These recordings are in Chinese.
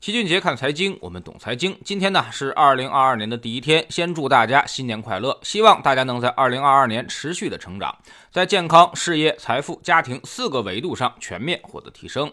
齐俊杰看财经，我们懂财经。今天呢是二零二二年的第一天，先祝大家新年快乐！希望大家能在二零二二年持续的成长，在健康、事业、财富、家庭四个维度上全面获得提升。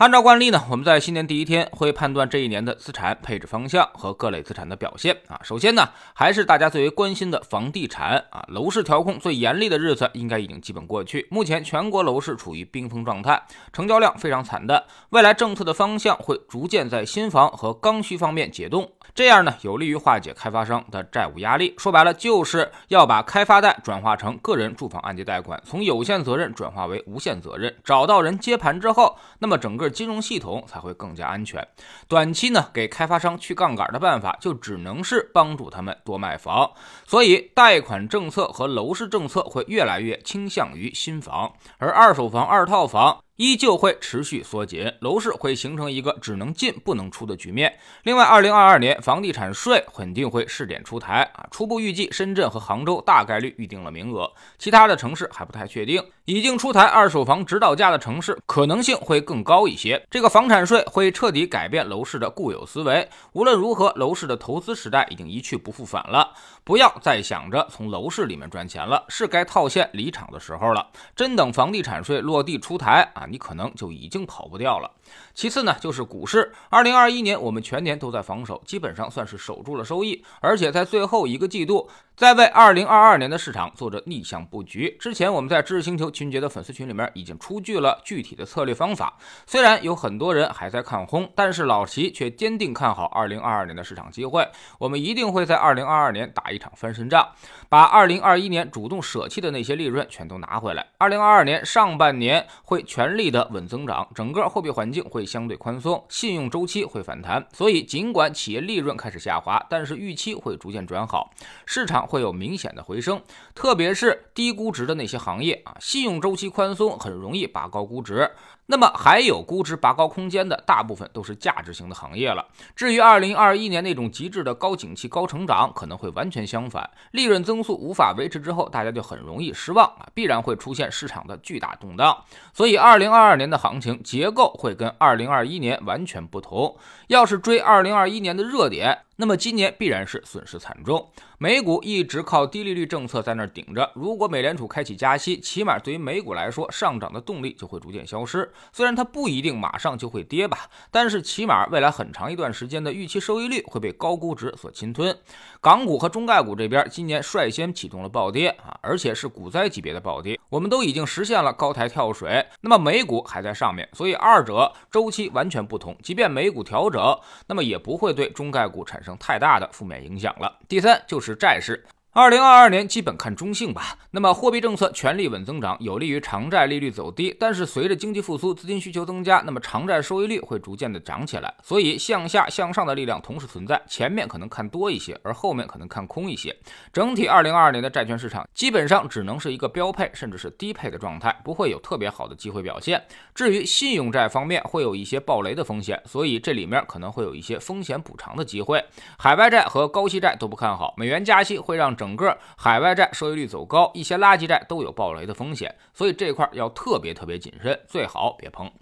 按照惯例呢，我们在新年第一天会判断这一年的资产配置方向和各类资产的表现啊。首先呢，还是大家最为关心的房地产啊，楼市调控最严厉的日子应该已经基本过去。目前全国楼市处于冰封状态，成交量非常惨淡。未来政策的方向会逐渐在新房和刚需方面解冻，这样呢，有利于化解开发商的债务压力。说白了，就是要把开发贷转化成个人住房按揭贷款，从有限责任转化为无限责任。找到人接盘之后，那么整个。金融系统才会更加安全。短期呢，给开发商去杠杆的办法，就只能是帮助他们多卖房。所以，贷款政策和楼市政策会越来越倾向于新房，而二手房、二套房。依旧会持续缩紧，楼市会形成一个只能进不能出的局面。另外，二零二二年房地产税肯定会试点出台啊，初步预计深圳和杭州大概率预定了名额，其他的城市还不太确定。已经出台二手房指导价的城市可能性会更高一些。这个房产税会彻底改变楼市的固有思维。无论如何，楼市的投资时代已经一去不复返了，不要再想着从楼市里面赚钱了，是该套现离场的时候了。真等房地产税落地出台啊！你可能就已经跑不掉了。其次呢，就是股市。二零二一年我们全年都在防守，基本上算是守住了收益，而且在最后一个季度，在为二零二二年的市场做着逆向布局。之前我们在知识星球群杰的粉丝群里面已经出具了具体的策略方法。虽然有很多人还在看空，但是老齐却坚定看好二零二二年的市场机会。我们一定会在二零二二年打一场翻身仗，把二零二一年主动舍弃的那些利润全都拿回来。二零二二年上半年会全力的稳增长，整个货币环境。会相对宽松，信用周期会反弹，所以尽管企业利润开始下滑，但是预期会逐渐转好，市场会有明显的回升，特别是低估值的那些行业啊，信用周期宽松很容易拔高估值。那么还有估值拔高空间的，大部分都是价值型的行业了。至于二零二一年那种极致的高景气、高成长，可能会完全相反，利润增速无法维持之后，大家就很容易失望啊，必然会出现市场的巨大动荡。所以二零二二年的行情结构会跟二零二一年完全不同。要是追二零二一年的热点。那么今年必然是损失惨重，美股一直靠低利率政策在那儿顶着。如果美联储开启加息，起码对于美股来说，上涨的动力就会逐渐消失。虽然它不一定马上就会跌吧，但是起码未来很长一段时间的预期收益率会被高估值所侵吞。港股和中概股这边今年率先启动了暴跌啊，而且是股灾级别的暴跌，我们都已经实现了高台跳水。那么美股还在上面，所以二者周期完全不同。即便美股调整，那么也不会对中概股产生。太大的负面影响了。第三就是债市。二零二二年基本看中性吧。那么货币政策全力稳增长，有利于长债利率走低。但是随着经济复苏，资金需求增加，那么长债收益率会逐渐的涨起来。所以向下向上的力量同时存在，前面可能看多一些，而后面可能看空一些。整体二零二二年的债券市场基本上只能是一个标配，甚至是低配的状态，不会有特别好的机会表现。至于信用债方面，会有一些暴雷的风险，所以这里面可能会有一些风险补偿的机会。海外债和高息债都不看好，美元加息会让整个海外债收益率走高，一些垃圾债都有暴雷的风险，所以这块要特别特别谨慎，最好别碰。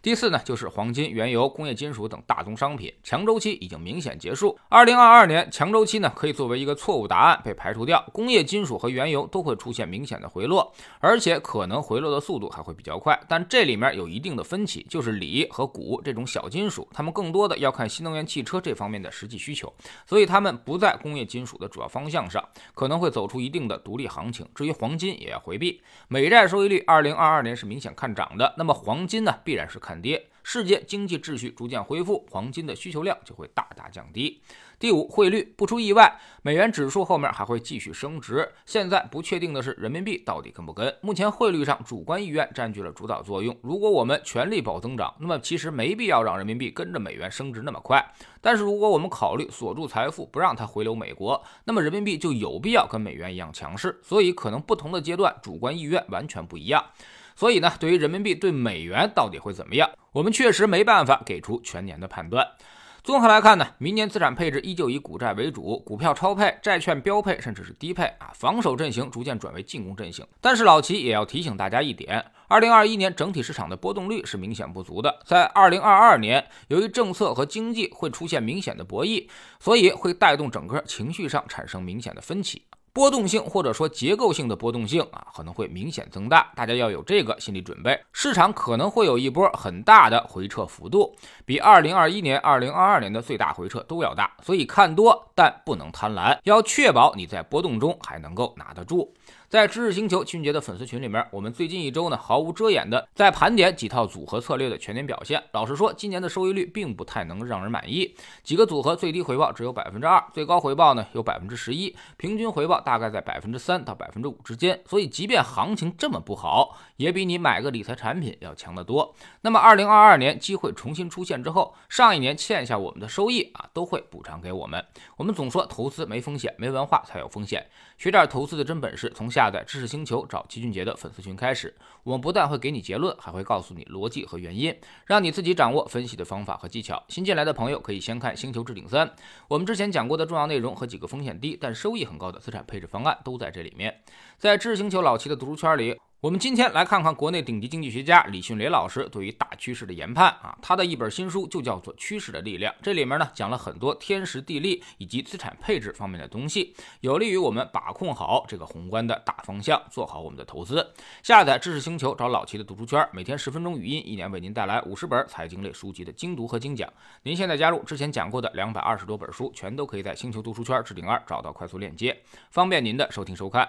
第四呢，就是黄金、原油、工业金属等大宗商品，强周期已经明显结束。二零二二年强周期呢，可以作为一个错误答案被排除掉。工业金属和原油都会出现明显的回落，而且可能回落的速度还会比较快。但这里面有一定的分歧，就是锂和钴这种小金属，它们更多的要看新能源汽车这方面的实际需求，所以它们不在工业金属的主要方向上，可能会走出一定的独立行情。至于黄金，也要回避。美债收益率二零二二年是明显看涨的，那么黄金呢，必然是看。跌，世界经济秩序逐渐恢复，黄金的需求量就会大大降低。第五，汇率不出意外，美元指数后面还会继续升值。现在不确定的是人民币到底跟不跟。目前汇率上主观意愿占据了主导作用。如果我们全力保增长，那么其实没必要让人民币跟着美元升值那么快。但是如果我们考虑锁住财富，不让它回流美国，那么人民币就有必要跟美元一样强势。所以可能不同的阶段主观意愿完全不一样。所以呢，对于人民币对美元到底会怎么样，我们确实没办法给出全年的判断。综合来看呢，明年资产配置依旧以股债为主，股票超配，债券标配，甚至是低配啊，防守阵型逐渐转为进攻阵型。但是老齐也要提醒大家一点。二零二一年整体市场的波动率是明显不足的，在二零二二年，由于政策和经济会出现明显的博弈，所以会带动整个情绪上产生明显的分歧。波动性或者说结构性的波动性啊，可能会明显增大，大家要有这个心理准备。市场可能会有一波很大的回撤幅度，比二零二一年、二零二二年的最大回撤都要大，所以看多，但不能贪婪，要确保你在波动中还能够拿得住。在知识星球齐俊杰的粉丝群里面，我们最近一周呢毫无遮掩的在盘点几套组合策略的全年表现。老实说，今年的收益率并不太能让人满意。几个组合最低回报只有百分之二，最高回报呢有百分之十一，平均回报大概在百分之三到百分之五之间。所以，即便行情这么不好，也比你买个理财产品要强得多。那么，二零二二年机会重新出现之后，上一年欠下我们的收益啊，都会补偿给我们。我们总说投资没风险，没文化才有风险。学点投资的真本事，从下载知识星球找齐俊杰的粉丝群开始。我们不但会给你结论，还会告诉你逻辑和原因，让你自己掌握分析的方法和技巧。新进来的朋友可以先看《星球置顶三》，我们之前讲过的重要内容和几个风险低但收益很高的资产配置方案都在这里面。在知识星球老齐的读书圈里。我们今天来看看国内顶级经济学家李迅雷老师对于大趋势的研判啊，他的一本新书就叫做《趋势的力量》，这里面呢讲了很多天时地利以及资产配置方面的东西，有利于我们把控好这个宏观的大方向，做好我们的投资。下载知识星球，找老齐的读书圈，每天十分钟语音，一年为您带来五十本财经类书籍的精读和精讲。您现在加入之前讲过的两百二十多本书，全都可以在星球读书圈置顶二找到快速链接，方便您的收听收看。